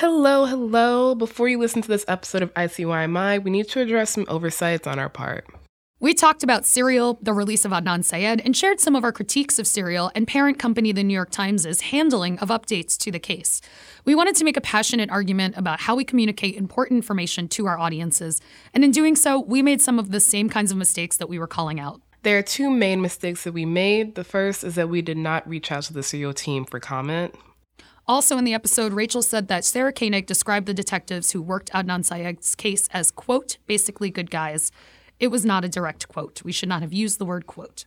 Hello, hello. Before you listen to this episode of ICYMI, we need to address some oversights on our part. We talked about Serial, the release of Adnan Syed, and shared some of our critiques of Serial and parent company The New York Times' handling of updates to the case. We wanted to make a passionate argument about how we communicate important information to our audiences, and in doing so, we made some of the same kinds of mistakes that we were calling out. There are two main mistakes that we made. The first is that we did not reach out to the Serial team for comment. Also in the episode, Rachel said that Sarah Koenig described the detectives who worked Adnan Syed's case as, quote, basically good guys. It was not a direct quote. We should not have used the word quote.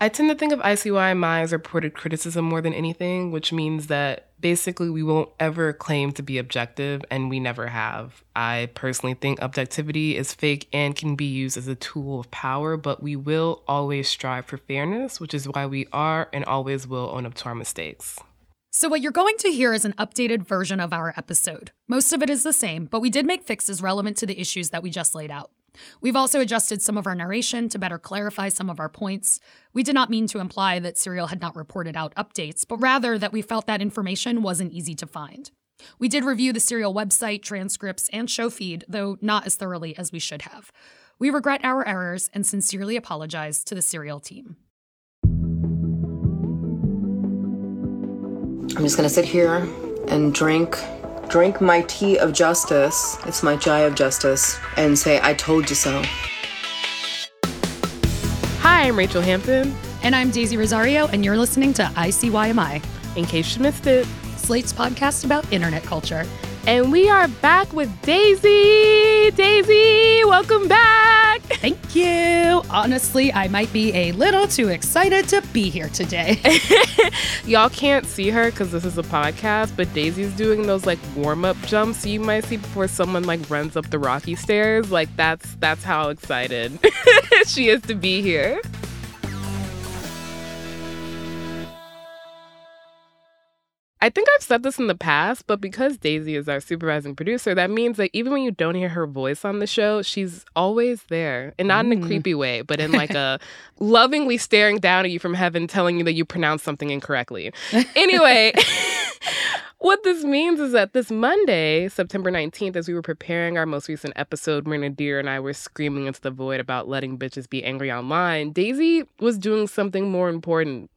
I tend to think of ICYMI as reported criticism more than anything, which means that basically we won't ever claim to be objective, and we never have. I personally think objectivity is fake and can be used as a tool of power, but we will always strive for fairness, which is why we are and always will own up to our mistakes. So, what you're going to hear is an updated version of our episode. Most of it is the same, but we did make fixes relevant to the issues that we just laid out. We've also adjusted some of our narration to better clarify some of our points. We did not mean to imply that Serial had not reported out updates, but rather that we felt that information wasn't easy to find. We did review the Serial website, transcripts, and show feed, though not as thoroughly as we should have. We regret our errors and sincerely apologize to the Serial team. I'm just gonna sit here and drink drink my tea of justice. It's my chai of justice and say I told you so. Hi, I'm Rachel Hampton. And I'm Daisy Rosario, and you're listening to ICYMI. In case you missed it, Slate's podcast about internet culture. And we are back with Daisy. Daisy, welcome back. Thank you. Honestly, I might be a little too excited to be here today. Y'all can't see her because this is a podcast, but Daisy's doing those like warm up jumps you might see before someone like runs up the rocky stairs. Like that's that's how excited she is to be here. I think I've said this in the past, but because Daisy is our supervising producer, that means that even when you don't hear her voice on the show, she's always there. And not mm. in a mm. creepy way, but in like a lovingly staring down at you from heaven, telling you that you pronounced something incorrectly. Anyway, what this means is that this Monday, September 19th, as we were preparing our most recent episode, Marina Deer and I were screaming into the void about letting bitches be angry online. Daisy was doing something more important.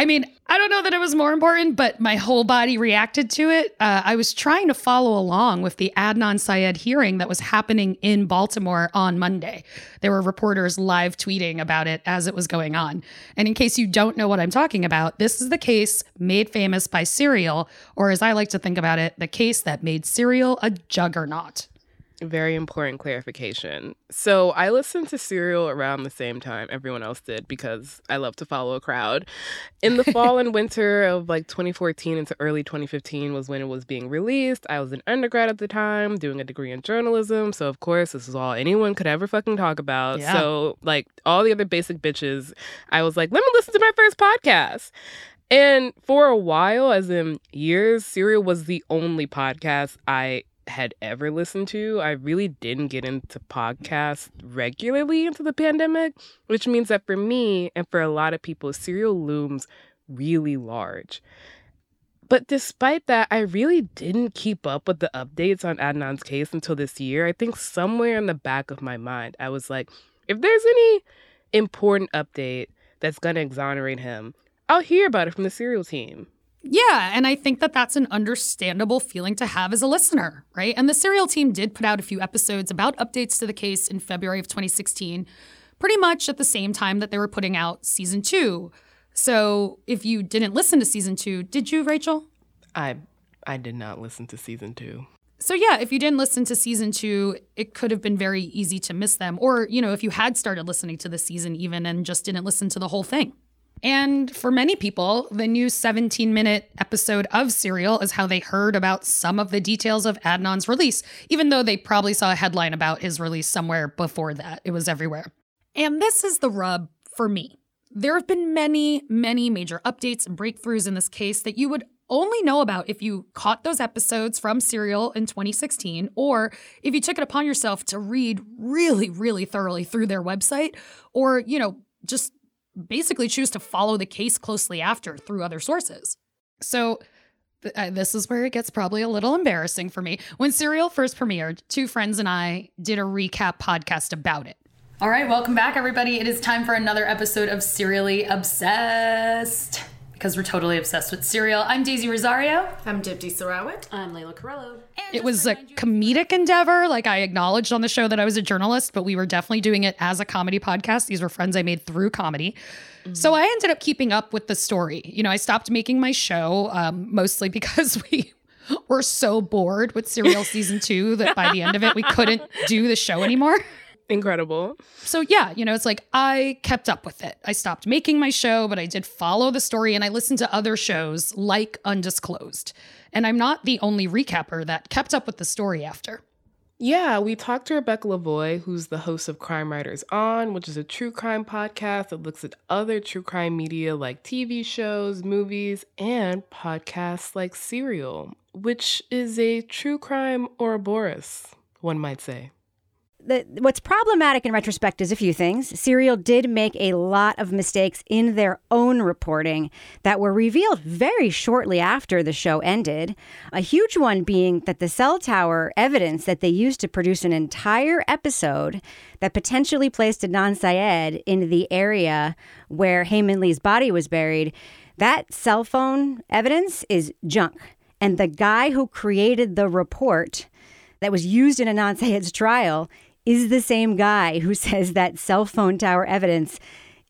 I mean, I don't know that it was more important, but my whole body reacted to it. Uh, I was trying to follow along with the Adnan Syed hearing that was happening in Baltimore on Monday. There were reporters live tweeting about it as it was going on. And in case you don't know what I'm talking about, this is the case made famous by Serial, or as I like to think about it, the case that made Serial a juggernaut. Very important clarification. So I listened to Serial around the same time everyone else did because I love to follow a crowd. In the fall and winter of like 2014 into early 2015 was when it was being released. I was an undergrad at the time doing a degree in journalism. So of course this is all anyone could ever fucking talk about. Yeah. So like all the other basic bitches, I was like, let me listen to my first podcast. And for a while, as in years, Serial was the only podcast I had ever listened to. I really didn't get into podcasts regularly into the pandemic, which means that for me and for a lot of people, Serial looms really large. But despite that, I really didn't keep up with the updates on Adnan's case until this year. I think somewhere in the back of my mind, I was like, if there's any important update that's going to exonerate him, I'll hear about it from the Serial team. Yeah, and I think that that's an understandable feeling to have as a listener, right? And the Serial team did put out a few episodes about updates to the case in February of 2016, pretty much at the same time that they were putting out season two. So if you didn't listen to season two, did you, Rachel? I I did not listen to season two. So yeah, if you didn't listen to season two, it could have been very easy to miss them. Or, you know, if you had started listening to the season even and just didn't listen to the whole thing. And for many people, the new 17 minute episode of Serial is how they heard about some of the details of Adnan's release, even though they probably saw a headline about his release somewhere before that. It was everywhere. And this is the rub for me. There have been many, many major updates and breakthroughs in this case that you would only know about if you caught those episodes from Serial in 2016 or if you took it upon yourself to read really, really thoroughly through their website or, you know, just basically choose to follow the case closely after through other sources. So, th- this is where it gets probably a little embarrassing for me. When Serial first premiered, two friends and I did a recap podcast about it. All right, welcome back, everybody. It is time for another episode of Serially Obsessed because we're totally obsessed with Serial. I'm Daisy Rosario. I'm Dipti Sarawit. I'm Layla Carello. It was a comedic endeavor. Like I acknowledged on the show that I was a journalist, but we were definitely doing it as a comedy podcast. These were friends I made through comedy. Mm-hmm. So I ended up keeping up with the story. You know, I stopped making my show um, mostly because we were so bored with Serial season two that by the end of it, we couldn't do the show anymore. Incredible. So, yeah, you know, it's like I kept up with it. I stopped making my show, but I did follow the story and I listened to other shows like Undisclosed. And I'm not the only recapper that kept up with the story after. Yeah, we talked to Rebecca Lavoie, who's the host of Crime Writers On, which is a true crime podcast that looks at other true crime media like TV shows, movies, and podcasts like Serial, which is a true crime Ouroboros, one might say the, what's problematic in retrospect is a few things. Serial did make a lot of mistakes in their own reporting that were revealed very shortly after the show ended. A huge one being that the cell tower evidence that they used to produce an entire episode that potentially placed Adnan Syed in the area where Hae Min Lee's body was buried, that cell phone evidence is junk. And the guy who created the report that was used in Adnan Syed's trial is the same guy who says that cell phone tower evidence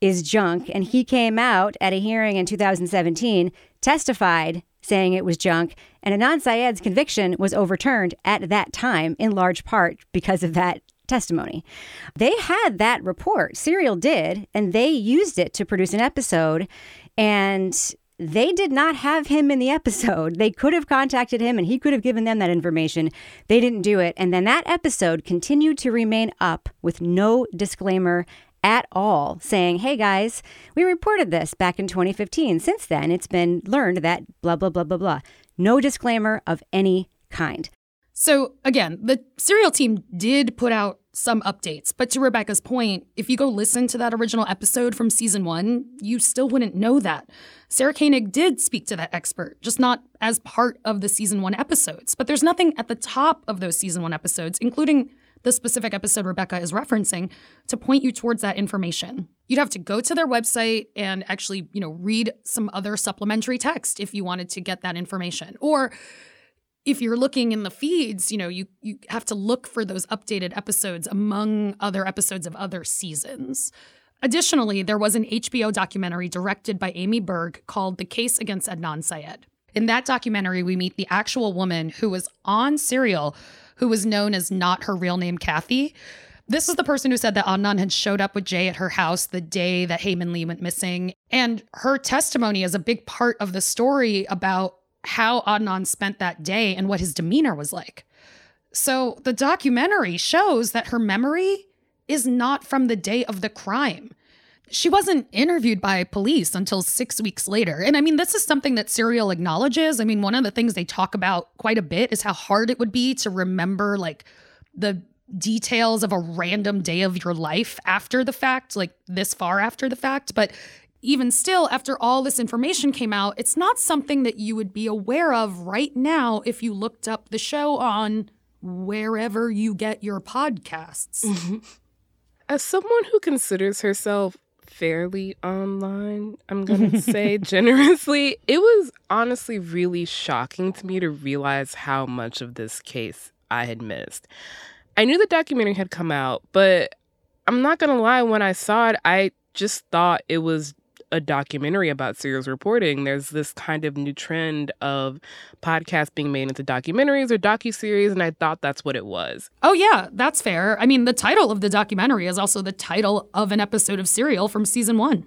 is junk. And he came out at a hearing in 2017, testified saying it was junk. And Adnan Syed's conviction was overturned at that time, in large part because of that testimony. They had that report, Serial did, and they used it to produce an episode. And they did not have him in the episode. They could have contacted him and he could have given them that information. They didn't do it. And then that episode continued to remain up with no disclaimer at all, saying, hey guys, we reported this back in 2015. Since then, it's been learned that blah, blah, blah, blah, blah. No disclaimer of any kind. So, again, the serial team did put out some updates. But to Rebecca's point, if you go listen to that original episode from season one, you still wouldn't know that. Sarah Koenig did speak to that expert, just not as part of the season one episodes. But there's nothing at the top of those season one episodes, including the specific episode Rebecca is referencing, to point you towards that information. You'd have to go to their website and actually, you know, read some other supplementary text if you wanted to get that information. Or if you're looking in the feeds, you know, you you have to look for those updated episodes among other episodes of other seasons. Additionally, there was an HBO documentary directed by Amy Berg called The Case Against Adnan Syed. In that documentary, we meet the actual woman who was on Serial, who was known as not her real name, Kathy. This is the person who said that Adnan had showed up with Jay at her house the day that Hae Min Lee went missing. And her testimony is a big part of the story about how Adnan spent that day and what his demeanor was like. So the documentary shows that her memory is not from the day of the crime. She wasn't interviewed by police until six weeks later. And I mean, this is something that Serial acknowledges. I mean, one of the things they talk about quite a bit is how hard it would be to remember like the details of a random day of your life after the fact, like this far after the fact. But even still, after all this information came out, it's not something that you would be aware of right now if you looked up the show on wherever you get your podcasts. Mm-hmm. As someone who considers herself fairly online, I'm going to say generously, it was honestly really shocking to me to realize how much of this case I had missed. I knew the documentary had come out, but I'm not going to lie, when I saw it, I just thought it was a documentary about serials reporting, there's this kind of new trend of podcasts being made into documentaries or docu-series, and I thought that's what it was. Oh yeah, that's fair. I mean, the title of the documentary is also the title of an episode of Serial from season one.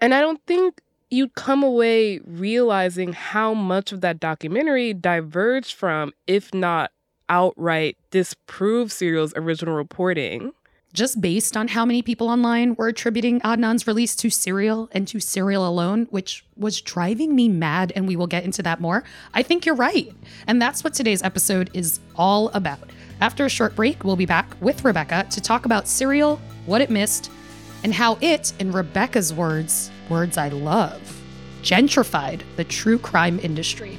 And I don't think you'd come away realizing how much of that documentary diverged from, if not outright disprove Serial's original reporting. Just based on how many people online were attributing Adnan's release to Serial and to Serial alone, which was driving me mad, and we will get into that more, I think you're right. And that's what today's episode is all about. After a short break, we'll be back with Rebecca to talk about Serial, what it missed, and how it, in Rebecca's words, words I love, gentrified the true crime industry.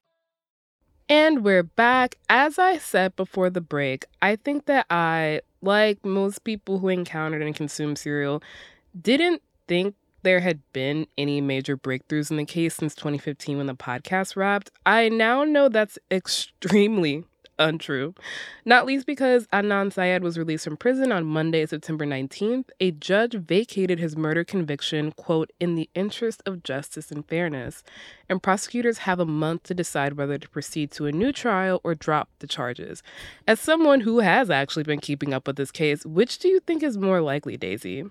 And we're back. As I said before the break, I think that I, like most people who encountered and consumed Serial, didn't think there had been any major breakthroughs in the case since 2015 when the podcast wrapped. I now know that's extremely untrue. Not least because Adnan Syed was released from prison on Monday, September 19th. A judge vacated his murder conviction, quote, in the interest of justice and fairness. And prosecutors have a month to decide whether to proceed to a new trial or drop the charges. As someone who has actually been keeping up with this case, which do you think is more likely, Daisy?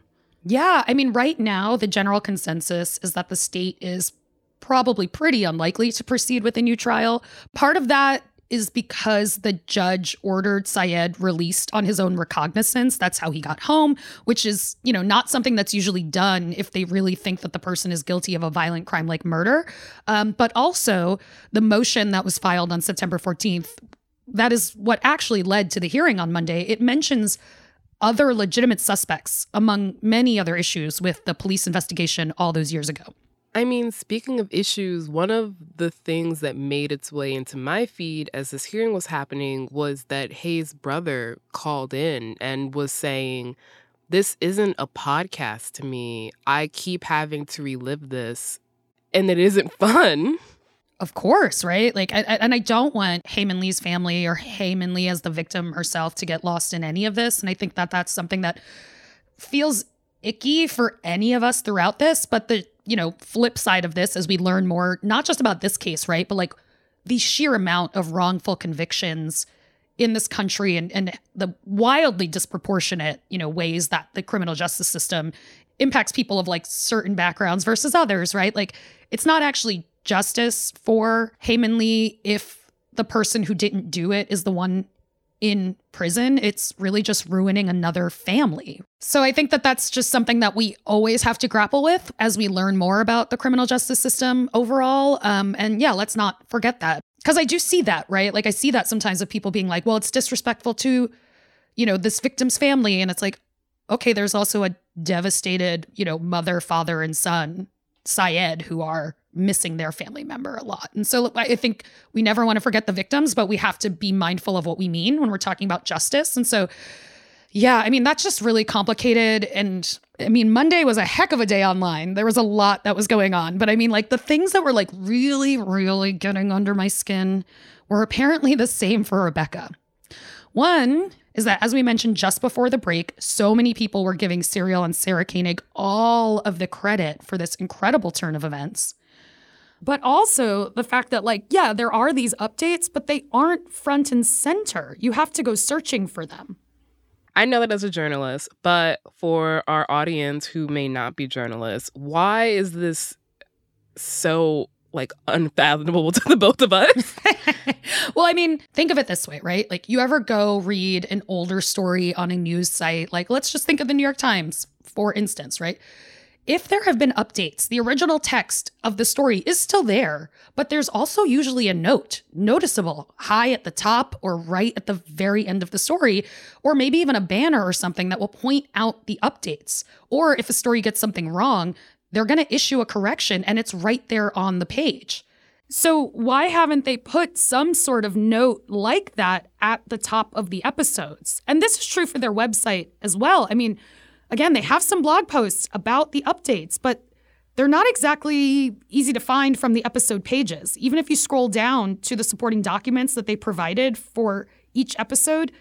Yeah, I mean, right now, the general consensus is that the state is probably pretty unlikely to proceed with a new trial. Part of that is because the judge ordered Syed released on his own recognizance. That's how he got home, which is, you know, not something that's usually done if they really think that the person is guilty of a violent crime like murder. Um, but also, the motion that was filed on September 14th, that is what actually led to the hearing on Monday. It mentions other legitimate suspects among many other issues with the police investigation all those years ago. I mean, speaking of issues, one of the things that made its way into my feed as this hearing was happening was that Hae's brother called in and was saying, This isn't a podcast to me. I keep having to relive this, and it isn't fun. Of course, right? Like, I, and I don't want Hae Min Lee's family or Hae Min Lee as the victim herself to get lost in any of this. And I think that that's something that feels icky for any of us throughout this. But the you know, flip side of this as we learn more, not just about this case, right? But like the sheer amount of wrongful convictions in this country and, and the wildly disproportionate, you know, ways that the criminal justice system impacts people of like certain backgrounds versus others, right? Like it's not actually justice for Hae Min Lee if the person who didn't do it is the one in prison. It's really just ruining another family. So I think that that's just something that we always have to grapple with as we learn more about the criminal justice system overall. Um, and yeah, let's not forget that. Because I do see that, right? Like I see that sometimes of people being like, well, it's disrespectful to, you know, this victim's family. And it's like, okay, there's also a devastated, you know, mother, father, and son, Syed, who are missing their family member a lot. And so I think we never want to forget the victims, but we have to be mindful of what we mean when we're talking about justice. And so, yeah, I mean, that's just really complicated. And I mean, Monday was a heck of a day online. There was a lot that was going on. But I mean, like the things that were like really, really getting under my skin were apparently the same for Rebecca. One is that, as we mentioned just before the break, so many people were giving Serial and Sarah Koenig all of the credit for this incredible turn of events but also the fact that like yeah there are these updates but they aren't front and center you have to go searching for them I know that as a journalist, but for our audience who may not be journalists, why is this so like unfathomable to the both of us? well, I mean, think of it this way, right? Like you ever go read an older story on a news site, like let's just think of the New York Times, for instance, right? If there have been updates, the original text of the story is still there, but there's also usually a note, noticeable, high at the top or right at the very end of the story, or maybe even a banner or something that will point out the updates. Or if a story gets something wrong, they're going to issue a correction and it's right there on the page. So, why haven't they put some sort of note like that at the top of the episodes? And this is true for their website as well. I mean, again, they have some blog posts about the updates, but they're not exactly easy to find from the episode pages. Even if you scroll down to the supporting documents that they provided for each episode,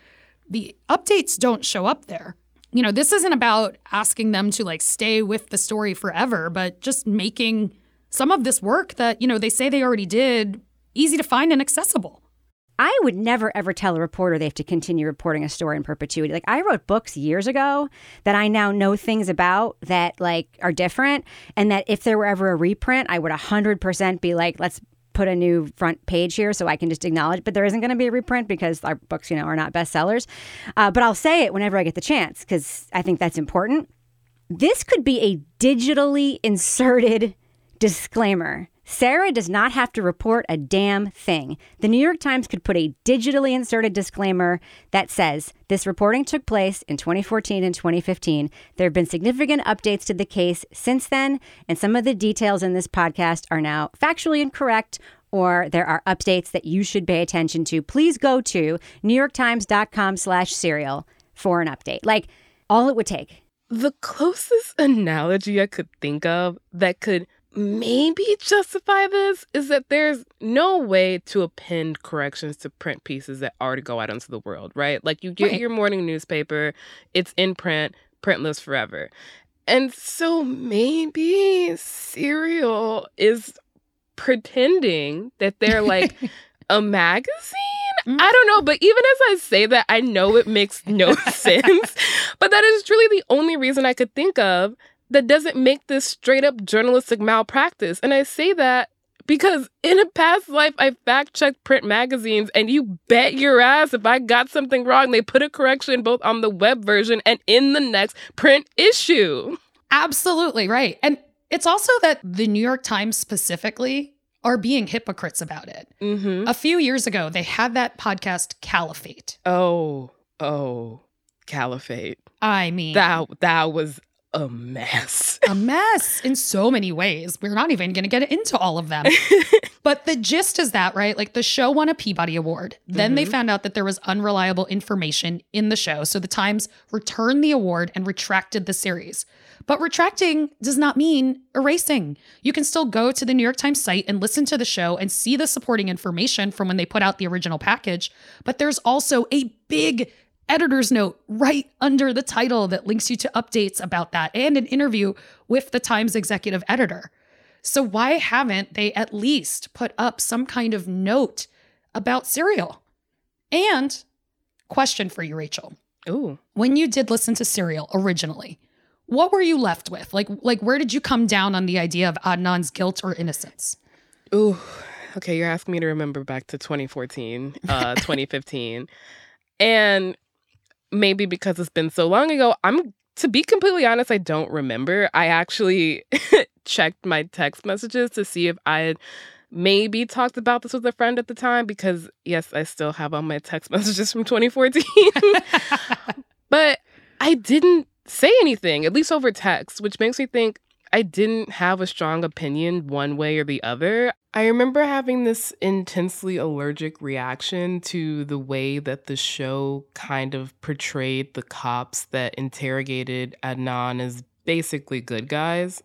the updates don't show up there. You know, this isn't about asking them to like stay with the story forever, but just making some of this work that, you know, they say they already did easy to find and accessible. I would never ever tell a reporter they have to continue reporting a story in perpetuity. Like I wrote books years ago that I now know things about that like are different and that if there were ever a reprint, I would 100% be like let's put a new front page here so I can just acknowledge. But there isn't going to be a reprint because our books, you know, are not bestsellers. Uh, but I'll say it whenever I get the chance because I think that's important. This could be a digitally inserted disclaimer Sarah does not have to report a damn thing. The New York Times could put a digitally inserted disclaimer that says this reporting took place in 2014 and 2015. There have been significant updates to the case since then, and some of the details in this podcast are now factually incorrect or there are updates that you should pay attention to. Please go to newyorktimes.com slash serial for an update. Like all it would take. The closest analogy I could think of that could – maybe justify this is that there's no way to append corrections to print pieces that already go out into the world, right? Like you get right. your morning newspaper, it's in print, printless forever. And so maybe Serial is pretending that they're like a magazine. Mm-hmm. I don't know, but even as I say that, I know it makes no sense. But that is truly the only reason I could think of that doesn't make this straight up journalistic malpractice. And I say that because in a past life, I fact checked print magazines, and you bet your ass if I got something wrong, they put a correction both on the web version and in the next print issue. Absolutely right. And it's also that the New York Times specifically are being hypocrites about it. Mm-hmm. A few years ago, they had that podcast Caliphate. Oh, oh, Caliphate. I mean, that that was a mess. a mess in so many ways. We're not even going to get into all of them. but the gist is that, right? Like the show won a Peabody Award. Then mm-hmm. they found out that there was unreliable information in the show. So the Times returned the award and retracted the series. But retracting does not mean erasing. You can still go to the New York Times site and listen to the show and see the supporting information from when they put out the original package. But there's also a big editor's note right under the title that links you to updates about that and an interview with the Times executive editor. So, why haven't they at least put up some kind of note about Serial? And, question for you, Rachel. Ooh. When you did listen to Serial originally, what were you left with? Like, like where did you come down on the idea of Adnan's guilt or innocence? Ooh, okay, you're asking me to remember back to 2014, uh, 2015. And maybe because it's been so long ago, I'm to be completely honest, I don't remember. I actually checked my text messages to see if I had maybe talked about this with a friend at the time because yes, I still have all my text messages from 2014. but I didn't say anything, at least over text, which makes me think I didn't have a strong opinion one way or the other. I remember having this intensely allergic reaction to the way that the show kind of portrayed the cops that interrogated Adnan as basically good guys.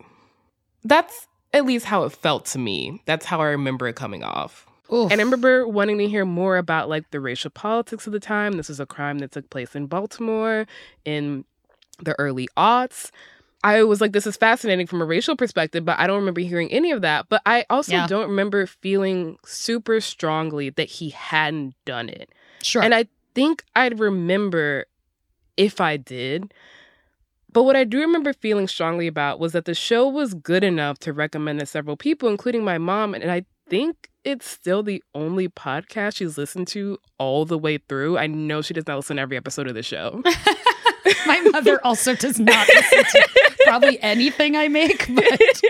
That's at least how it felt to me. That's how I remember it coming off. Oof. And I remember wanting to hear more about like the racial politics of the time. This is a crime that took place in Baltimore in the early aughts. I was like, this is fascinating from a racial perspective, but I don't remember hearing any of that. But I also yeah. don't remember feeling super strongly that he hadn't done it. Sure. And I think I'd remember if I did. But what I do remember feeling strongly about was that the show was good enough to recommend to several people, including my mom. And I think it's still the only podcast she's listened to all the way through. I know she does not listen to every episode of the show. My mother also does not listen to probably anything I make, but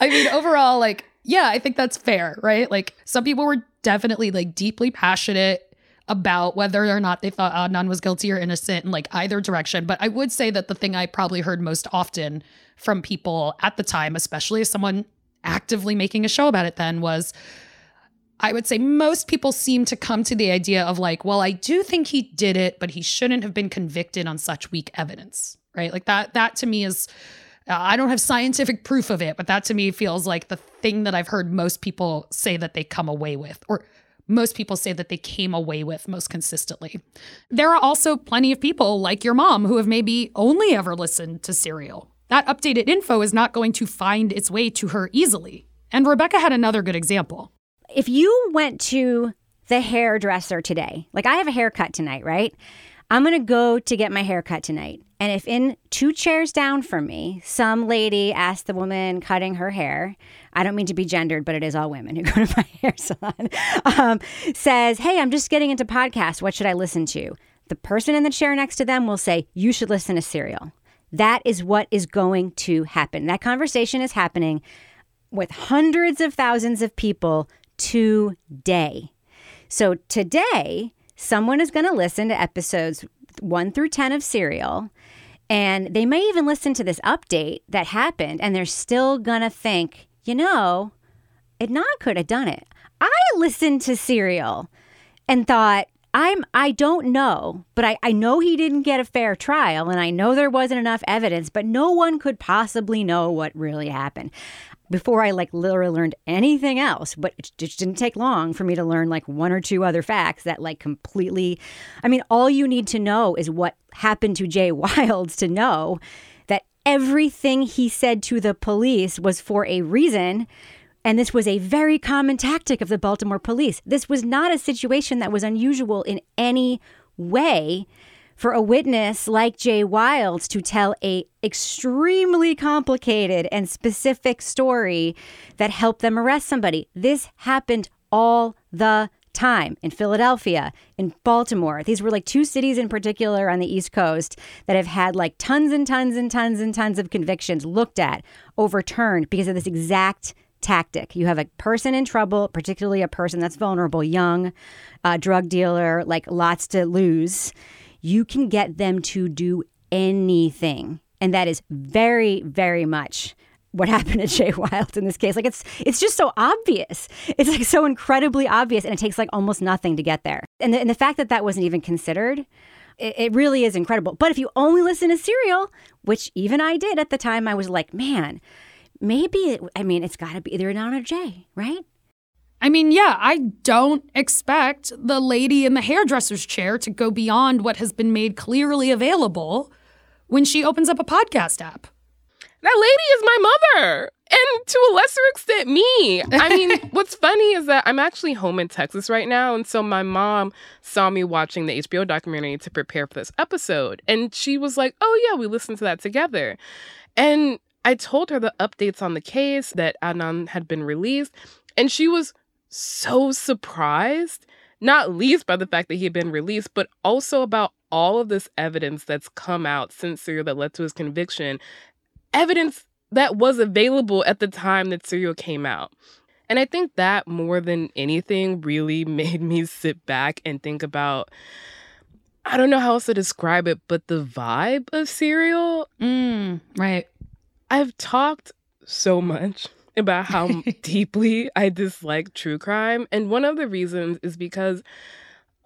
I mean, overall, like, yeah, I think that's fair, right? Like, some people were definitely like deeply passionate about whether or not they thought Adnan was guilty or innocent in like either direction. But I would say that the thing I probably heard most often from people at the time, especially as someone actively making a show about it then, was I would say most people seem to come to the idea of like, well, I do think he did it, but he shouldn't have been convicted on such weak evidence, right? Like that, that to me is, I don't have scientific proof of it, but that to me feels like the thing that I've heard most people say that they come away with, or most people say that they came away with most consistently. There are also plenty of people like your mom who have maybe only ever listened to Serial. That updated info is not going to find its way to her easily. And Rebecca had another good example if you went to the hairdresser today, like I have a haircut tonight, right? I'm going to go to get my haircut tonight. And if in two chairs down from me, some lady asked the woman cutting her hair, I don't mean to be gendered, but it is all women who go to my hair salon, um, says, Hey, I'm just getting into podcasts. What should I listen to? The person in the chair next to them will say, You should listen to Serial. That is what is going to happen. That conversation is happening with hundreds of thousands of people today. So today, someone is going to listen to episodes 1 through 10 of Serial, and they may even listen to this update that happened, and they're still going to think, you know, Adnan could have done it. I listened to Serial and thought, I'm I don't know, but I, I know he didn't get a fair trial and I know there wasn't enough evidence, but no one could possibly know what really happened before I like literally learned anything else. But it just didn't take long for me to learn like one or two other facts that like completely. I mean, all you need to know is what happened to Jay Wilds to know that everything he said to the police was for a reason. And this was a very common tactic of the Baltimore police. This was not a situation that was unusual in any way for a witness like Jay Wilds to tell a extremely complicated and specific story that helped them arrest somebody. This happened all the time in Philadelphia, in Baltimore. These were like two cities in particular on the East Coast that have had like tons and tons and tons and tons of convictions looked at, overturned because of this exact tactic. You have a person in trouble, particularly a person that's vulnerable, young, a drug dealer, like lots to lose you can get them to do anything. And that is very, very much what happened to Jay Wild in this case. Like it's it's just so obvious. It's like so incredibly obvious, and it takes like almost nothing to get there. And the, and the fact that that wasn't even considered, it, it really is incredible. But if you only listen to Serial, which even I did at the time, I was like, man, maybe it, I mean it's got to be either Adnan or Jay, right? I mean, yeah, I don't expect the lady in the hairdresser's chair to go beyond what has been made clearly available when she opens up a podcast app. That lady is my mother. And to a lesser extent, me. I mean, what's funny is that I'm actually home in Texas right now. And so my mom saw me watching the HBO documentary to prepare for this episode. And she was like, oh, yeah, we listened to that together. And I told her the updates on the case that Adnan had been released. And she was so surprised, not least by the fact that he had been released, but also about all of this evidence that's come out since Serial that led to his conviction. Evidence that was available at the time that Serial came out. And I think that more than anything really made me sit back and think about I don't know how else to describe it, but the vibe of Serial. Mm, right. I've talked so much about how deeply I dislike true crime. And one of the reasons is because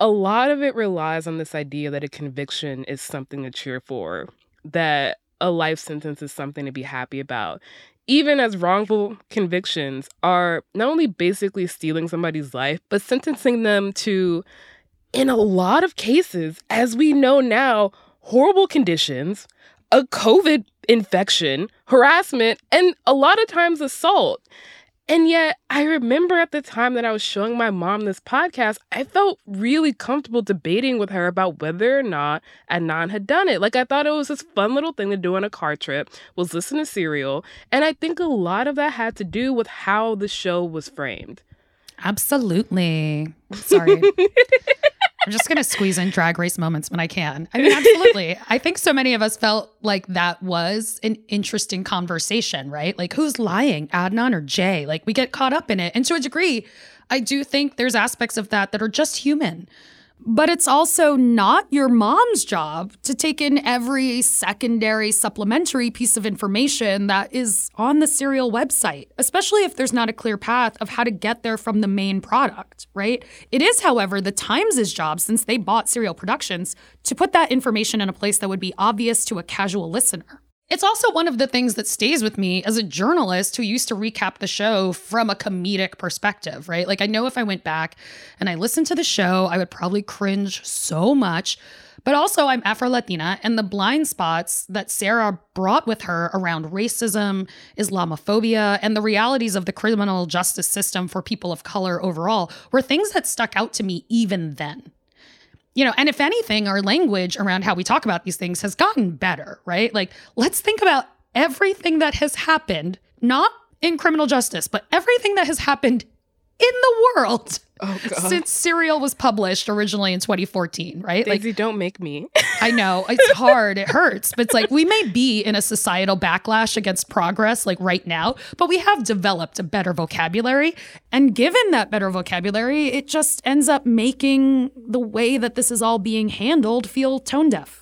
a lot of it relies on this idea that a conviction is something to cheer for, that a life sentence is something to be happy about. Even as wrongful convictions are not only basically stealing somebody's life, but sentencing them to, in a lot of cases, as we know now, horrible conditions, a COVID infection, harassment, and a lot of times assault. And yet, I remember at the time that I was showing my mom this podcast, I felt really comfortable debating with her about whether or not Adnan had done it. Like, I thought it was this fun little thing to do on a car trip, was listen to Serial. And I think a lot of that had to do with how the show was framed. Absolutely. Sorry. I'm just going to squeeze in drag race moments when I can. I mean, absolutely. I think so many of us felt like that was an interesting conversation, right? Like, who's lying, Adnan or Jay? Like, we get caught up in it. And to a degree, I do think there's aspects of that that are just human. But it's also not your mom's job to take in every secondary supplementary piece of information that is on the Serial website, especially if there's not a clear path of how to get there from the main product, right? It is, however, the Times' job, since they bought Serial Productions, to put that information in a place that would be obvious to a casual listener. It's also one of the things that stays with me as a journalist who used to recap the show from a comedic perspective, right? Like, I know if I went back and I listened to the show, I would probably cringe so much. But also, I'm Afro Latina, and the blind spots that Sarah brought with her around racism, Islamophobia, and the realities of the criminal justice system for people of color overall were things that stuck out to me even then you know, and if anything, our language around how we talk about these things has gotten better, right? Like, let's think about everything that has happened, not in criminal justice, but everything that has happened in the world oh, since Serial was published originally in 2014, right? Daisy, like, don't make me. I know. It's hard, it hurts, but it's like we may be in a societal backlash against progress, like right now, but we have developed a better vocabulary, and given that better vocabulary, it just ends up making the way that this is all being handled feel tone deaf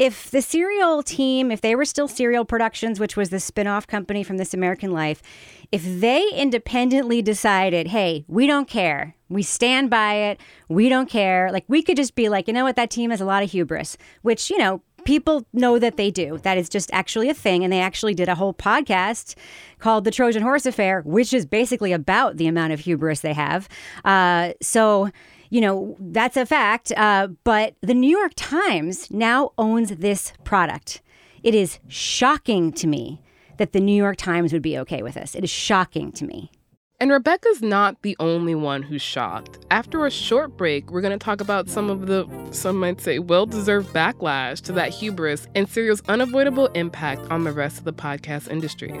if the serial team, if they were still Serial Productions, which was the spin off company from This American Life, if they independently decided, hey, we don't care, we stand by it, we don't care, like we could just be like, you know what, that team has a lot of hubris, which, you know, people know that they do. That is just actually a thing. And they actually did a whole podcast called The Trojan Horse Affair, which is basically about the amount of hubris they have. Uh, so, you know, that's a fact. Uh, but the New York Times now owns this product. It is shocking to me that the New York Times would be okay with this. It is shocking to me. And Rebecca's not the only one who's shocked. After a short break, we're going to talk about some of the, some might say, well deserved backlash to that hubris and Serial's unavoidable impact on the rest of the podcast industry.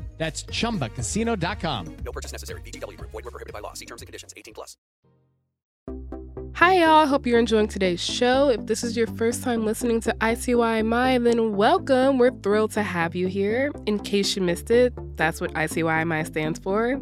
That's ChumbaCasino.com. No purchase necessary. VGW. Void were prohibited by law. See terms and conditions. 18 plus. Hi, y'all. Hope you're enjoying today's show. If this is your first time listening to ICYMI, then welcome. We're thrilled to have you here. In case you missed it, that's what ICYMI stands for.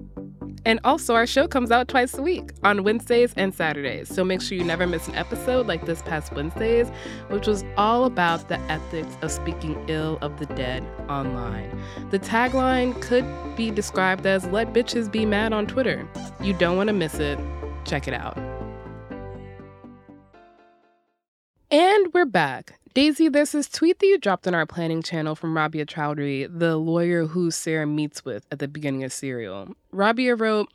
And also, our show comes out twice a week on Wednesdays and Saturdays. So make sure you never miss an episode like this past Wednesdays, which was all about the ethics of speaking ill of the dead online. The tagline could be described as Let Bitches Be Mad on Twitter. You don't want to miss it. Check it out. And we're back. Daisy, there's this tweet that you dropped on our planning channel from Rabia Chaudhry, the lawyer who Sarah meets with at the beginning of Serial. Rabia wrote,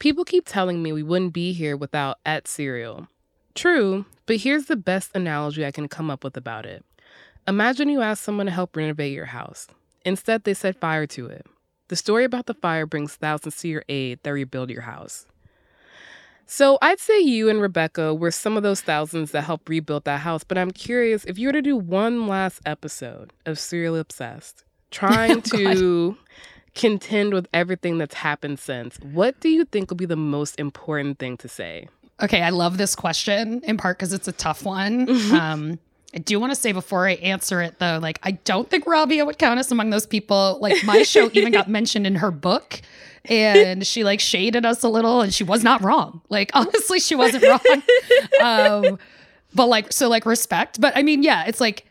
People keep telling me we wouldn't be here without at Serial. True, but here's the best analogy I can come up with about it. Imagine you ask someone to help renovate your house. Instead, they set fire to it. The story about the fire brings thousands to your aid that rebuild your house. So I'd say you and Rebecca were some of those thousands that helped rebuild that house. But I'm curious if you were to do one last episode of Serial Obsessed, trying oh, to contend with everything that's happened since, what do you think will be the most important thing to say? Okay, I love this question in part because it's a tough one. Mm-hmm. Um, I do want to say before I answer it though, like I don't think Rabia would count us among those people. Like my show even got mentioned in her book and she like shaded us a little and she was not wrong. Like honestly, she wasn't wrong. um, but like so like respect. But I mean, yeah, it's like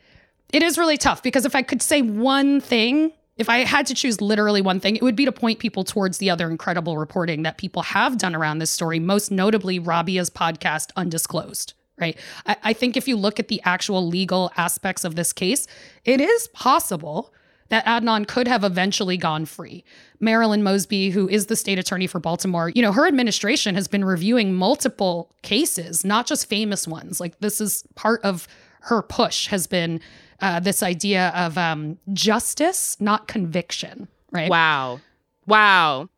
it is really tough because if I could say one thing, if I had to choose literally one thing, it would be to point people towards the other incredible reporting that people have done around this story, most notably Rabia's podcast Undisclosed right? I, I, think if you look at the actual legal aspects of this case, it is possible that Adnan could have eventually gone free. Marilyn Mosby, who is the state attorney for Baltimore, you know, her administration has been reviewing multiple cases, not just famous ones. Like this is part of her push has been uh, this idea of um, justice, not conviction, right? Wow. Wow.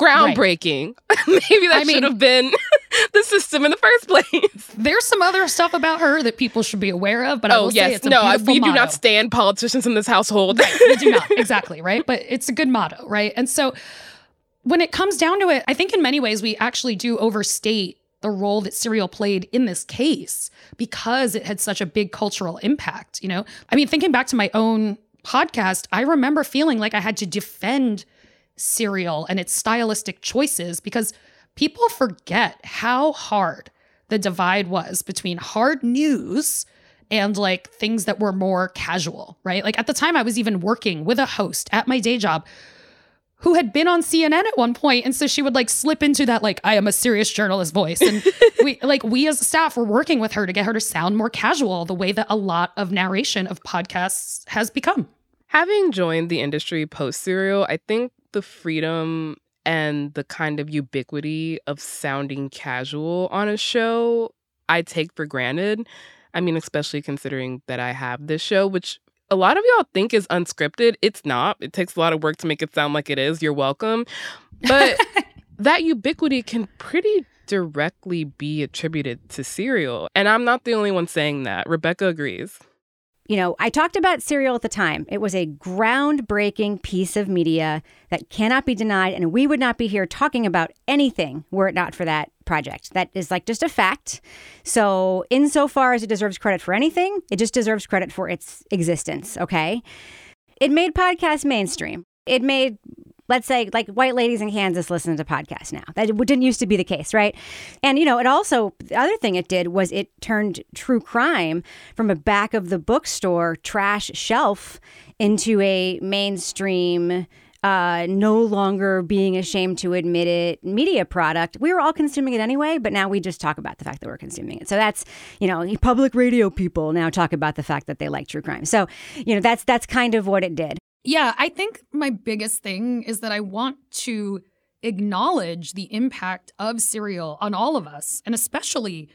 Groundbreaking. Right. Maybe that I should mean, have been the system in the first place. There's some other stuff about her that people should be aware of, but I oh will yes, say it's a no, beautiful we do motto. not stand politicians in this household. we do not exactly right but it's a good motto right and so when it comes down to it i think in many ways we actually do overstate the role that serial played in this case because it had such a big cultural impact you know i mean thinking back to my own podcast i remember feeling like i had to defend serial and its stylistic choices because people forget how hard the divide was between hard news and like things that were more casual, right? Like at the time, I was even working with a host at my day job who had been on CNN at one point, and so she would like slip into that like I am a serious journalist voice, and we like we as staff were working with her to get her to sound more casual, the way that a lot of narration of podcasts has become. Having joined the industry post serial, I think the freedom and the kind of ubiquity of sounding casual on a show I take for granted. I mean, especially considering that I have this show, which a lot of y'all think is unscripted. It's not. It takes a lot of work to make it sound like it is. You're welcome. But that ubiquity can pretty directly be attributed to Serial. And I'm not the only one saying that. Rebecca agrees. You know, I talked about Serial at the time. It was a groundbreaking piece of media that cannot be denied, and we would not be here talking about anything were it not for that project. That is like just a fact. So, insofar as it deserves credit for anything, it just deserves credit for its existence, okay? It made podcasts mainstream. It made let's say like white ladies in Kansas listen to podcasts now. That didn't used to be the case, right? And you know, it also the other thing it did was it turned true crime from a back of the bookstore trash shelf into a mainstream uh, no longer being ashamed to admit it media product. We were all consuming it anyway, but now we just talk about the fact that we're consuming it. So that's, you know, public radio people now talk about the fact that they like true crime. So, you know, that's that's kind of what it did. Yeah, I think my biggest thing is that I want to acknowledge the impact of serial on all of us, and especially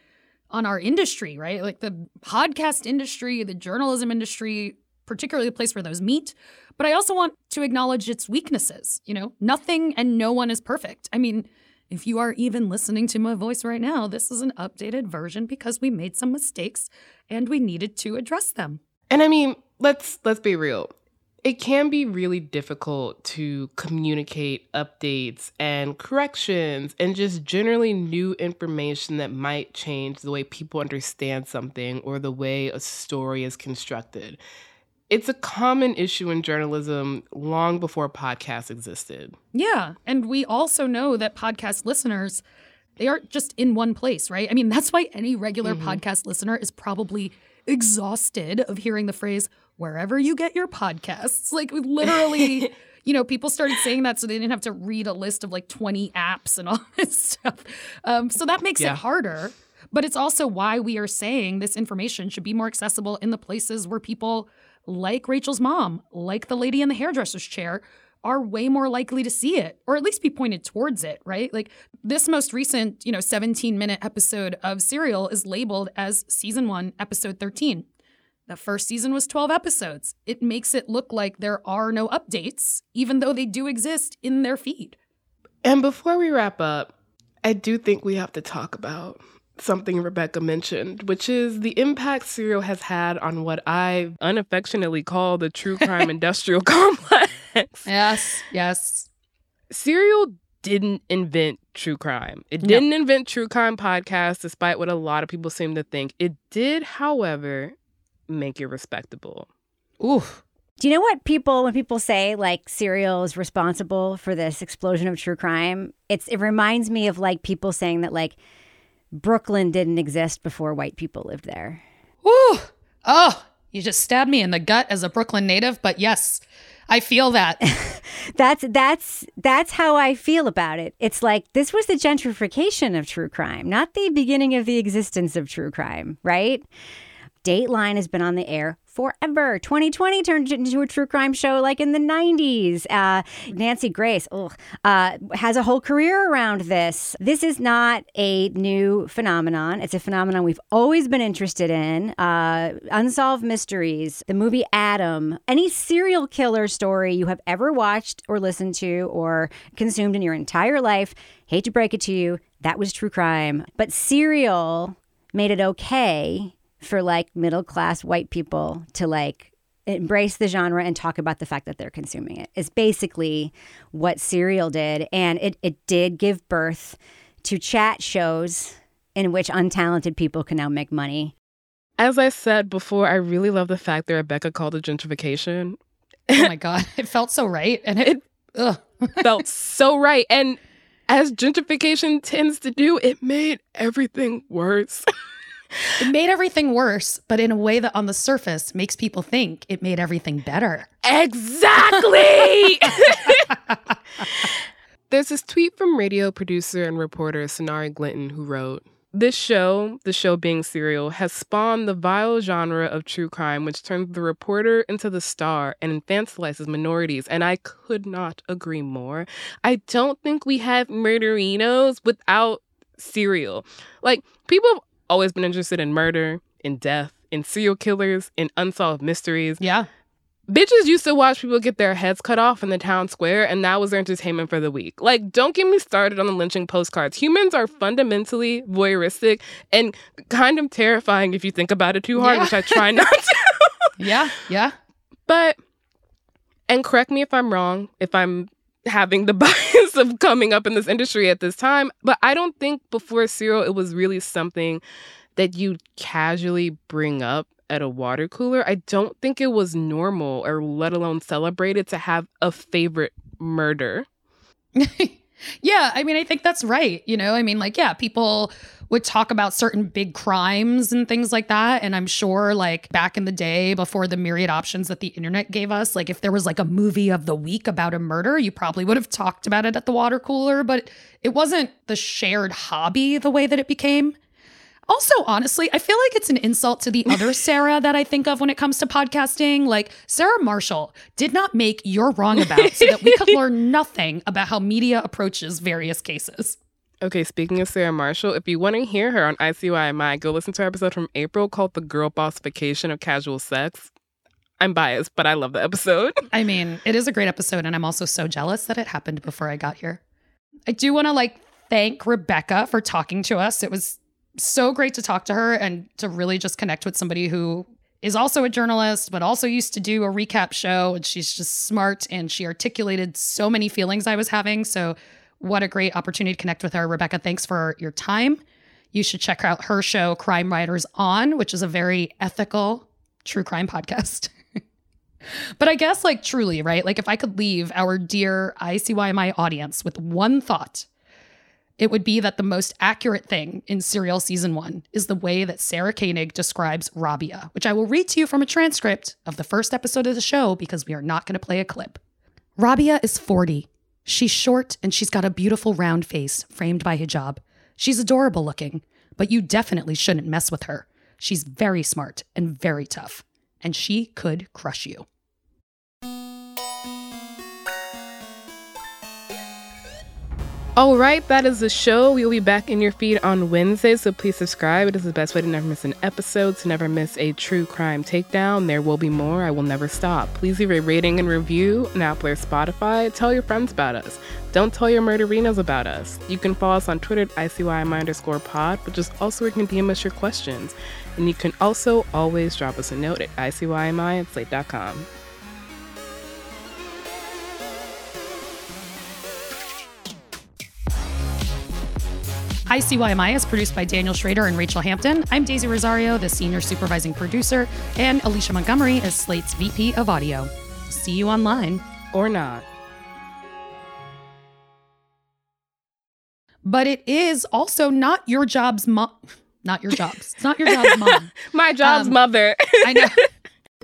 on our industry, right? Like the podcast industry, the journalism industry, particularly the place where those meet. But I also want to acknowledge its weaknesses. You know, nothing and no one is perfect. I mean, if you are even listening to my voice right now, this is an updated version because we made some mistakes and we needed to address them. And I mean, let's let's be real. It can be really difficult to communicate updates and corrections and just generally new information that might change the way people understand something or the way a story is constructed. It's a common issue in journalism long before podcasts existed. Yeah. And we also know that podcast listeners, they aren't just in one place, right? I mean, that's why any regular mm-hmm. podcast listener is probably exhausted of hearing the phrase, wherever you get your podcasts. Like, literally. You know, people started saying that so they didn't have to read a list of like 20 apps and all this stuff. Um, so that makes Yeah. it harder. But it's also why we are saying this information should be more accessible in the places where people like Rachel's mom, like the lady in the hairdresser's chair, are way more likely to see it or at least be pointed towards it, right? Like this most recent, you know, 17 minute episode of Serial is labeled as season one, episode 13. The first season was 12 episodes. It makes it look like there are no updates, even though they do exist in their feed. And before we wrap up, I do think we have to talk about something Rebecca mentioned, which is the impact Serial has had on what I unaffectionately call the true crime industrial complex. Yes, yes. Serial didn't invent true crime. It No. didn't invent true crime podcasts, despite what a lot of people seem to think. It did, however, make it respectable. Ooh. Do you know what people when people say like Serial is responsible for this explosion of true crime? It's it reminds me of like people saying that like Brooklyn didn't exist before white people lived there. Woo! Oh, you just stabbed me in the gut as a Brooklyn native, but yes, I feel that. That's that's that's how I feel about it. It's like this was the gentrification of true crime, not the beginning of the existence of true crime, right? Dateline has been on the air forever. 2020 turned into a true crime show like in the 90s. Uh, Nancy Grace ugh, uh, has a whole career around this. This is not a new phenomenon. It's a phenomenon we've always been interested in. Uh, unsolved mysteries, the movie Adam, any serial killer story you have ever watched or listened to or consumed in your entire life. Hate to break it to you, that was true crime. But serial made it okay for like middle class white people to like embrace the genre and talk about the fact that they're consuming it is basically what serial did and it, it did give birth to chat shows in which untalented people can now make money As I said before, I really love the fact that Rebecca called it gentrification. Oh my god, it felt so right, and it, ugh. Felt so right. And as gentrification tends to do, it made everything worse. it made everything worse, but in a way that on the surface makes people think it made everything better. Exactly. There's this tweet from radio producer and reporter Sonari Glinton who wrote, this show, the show being serial, has spawned the vile genre of true crime, which turns the reporter into the star and infantilizes minorities. And I could not agree more. I don't think we have murderinos without serial. Like, people have always been interested in murder, in death, in serial killers, in unsolved mysteries. Yeah. Bitches used to watch people get their heads cut off in the town square, and that was their entertainment for the week. Like, don't get me started on the lynching postcards. Humans are fundamentally voyeuristic and kind of terrifying if you think about it too hard, Yeah. which I try not to. Yeah, yeah. But, and correct me if I'm wrong, if I'm having the bias of coming up in this industry at this time, but I don't think before Serial it was really something that you casually bring up at a water cooler. I don't think it was normal or let alone celebrated to have a favorite murder. yeah, I mean, I think that's right. You know, I mean, like, yeah, people would talk about certain big crimes and things like that. And I'm sure, like, back in the day, before the myriad options that the internet gave us, like, if there was like a movie of the week about a murder, you probably would have talked about it at the water cooler, but it wasn't the shared hobby the way that it became. Also, honestly, I feel like it's an insult to the other Sarah that I think of when it comes to podcasting. Like, Sarah Marshall did not make You're Wrong About so that we could learn nothing about how media approaches various cases. Okay, speaking of Sarah Marshall, if you want to hear her on ICYMI, go listen to our episode from April called The Girl Bossification of Casual Sex. I'm biased, but I love the episode. I mean, it is a great episode, and I'm also so jealous that it happened before I got here. I do want to like thank Rebecca for talking to us. It was so great to talk to her and to really just connect with somebody who is also a journalist, but also used to do a recap show. And she's just smart and she articulated so many feelings I was having. So, what a great opportunity to connect with her. Rebecca, thanks for your time. You should check out her show, Crime Writers On, which is a very ethical true crime podcast. But I guess, like, truly, right? Like, if I could leave our dear ICYMI audience with one thought, it would be that the most accurate thing in Serial Season 1 is the way that Sarah Koenig describes Rabia, which I will read to you from a transcript of the first episode of the show because we are not going to play a clip. Rabia is 40. She's short and she's got a beautiful round face framed by hijab. She's adorable looking, but you definitely shouldn't mess with her. She's very smart and very tough, and she could crush you. All right, that is the show. We will be back in your feed on Wednesday, so please subscribe. It is the best way to never miss an episode, to never miss a true crime takedown. There will be more. I will never stop. Please leave a rating and review on Apple or Spotify. Tell your friends about us. Don't tell your murderinos about us. You can follow us on Twitter at ICYMI underscore pod, which is also where you can DM us your questions. And you can also always drop us a note at ICYMI at slate.com. ICYMI is produced by Daniel Schroeder and Rachel Hampton. I'm Daisy Rosario, the senior supervising producer, and Alicia Montgomery is Slate's VP of audio. See you online. Or not. But it is also not your job's mom. Not your job's. It's not your job's mom. My job's Um, mother. I know.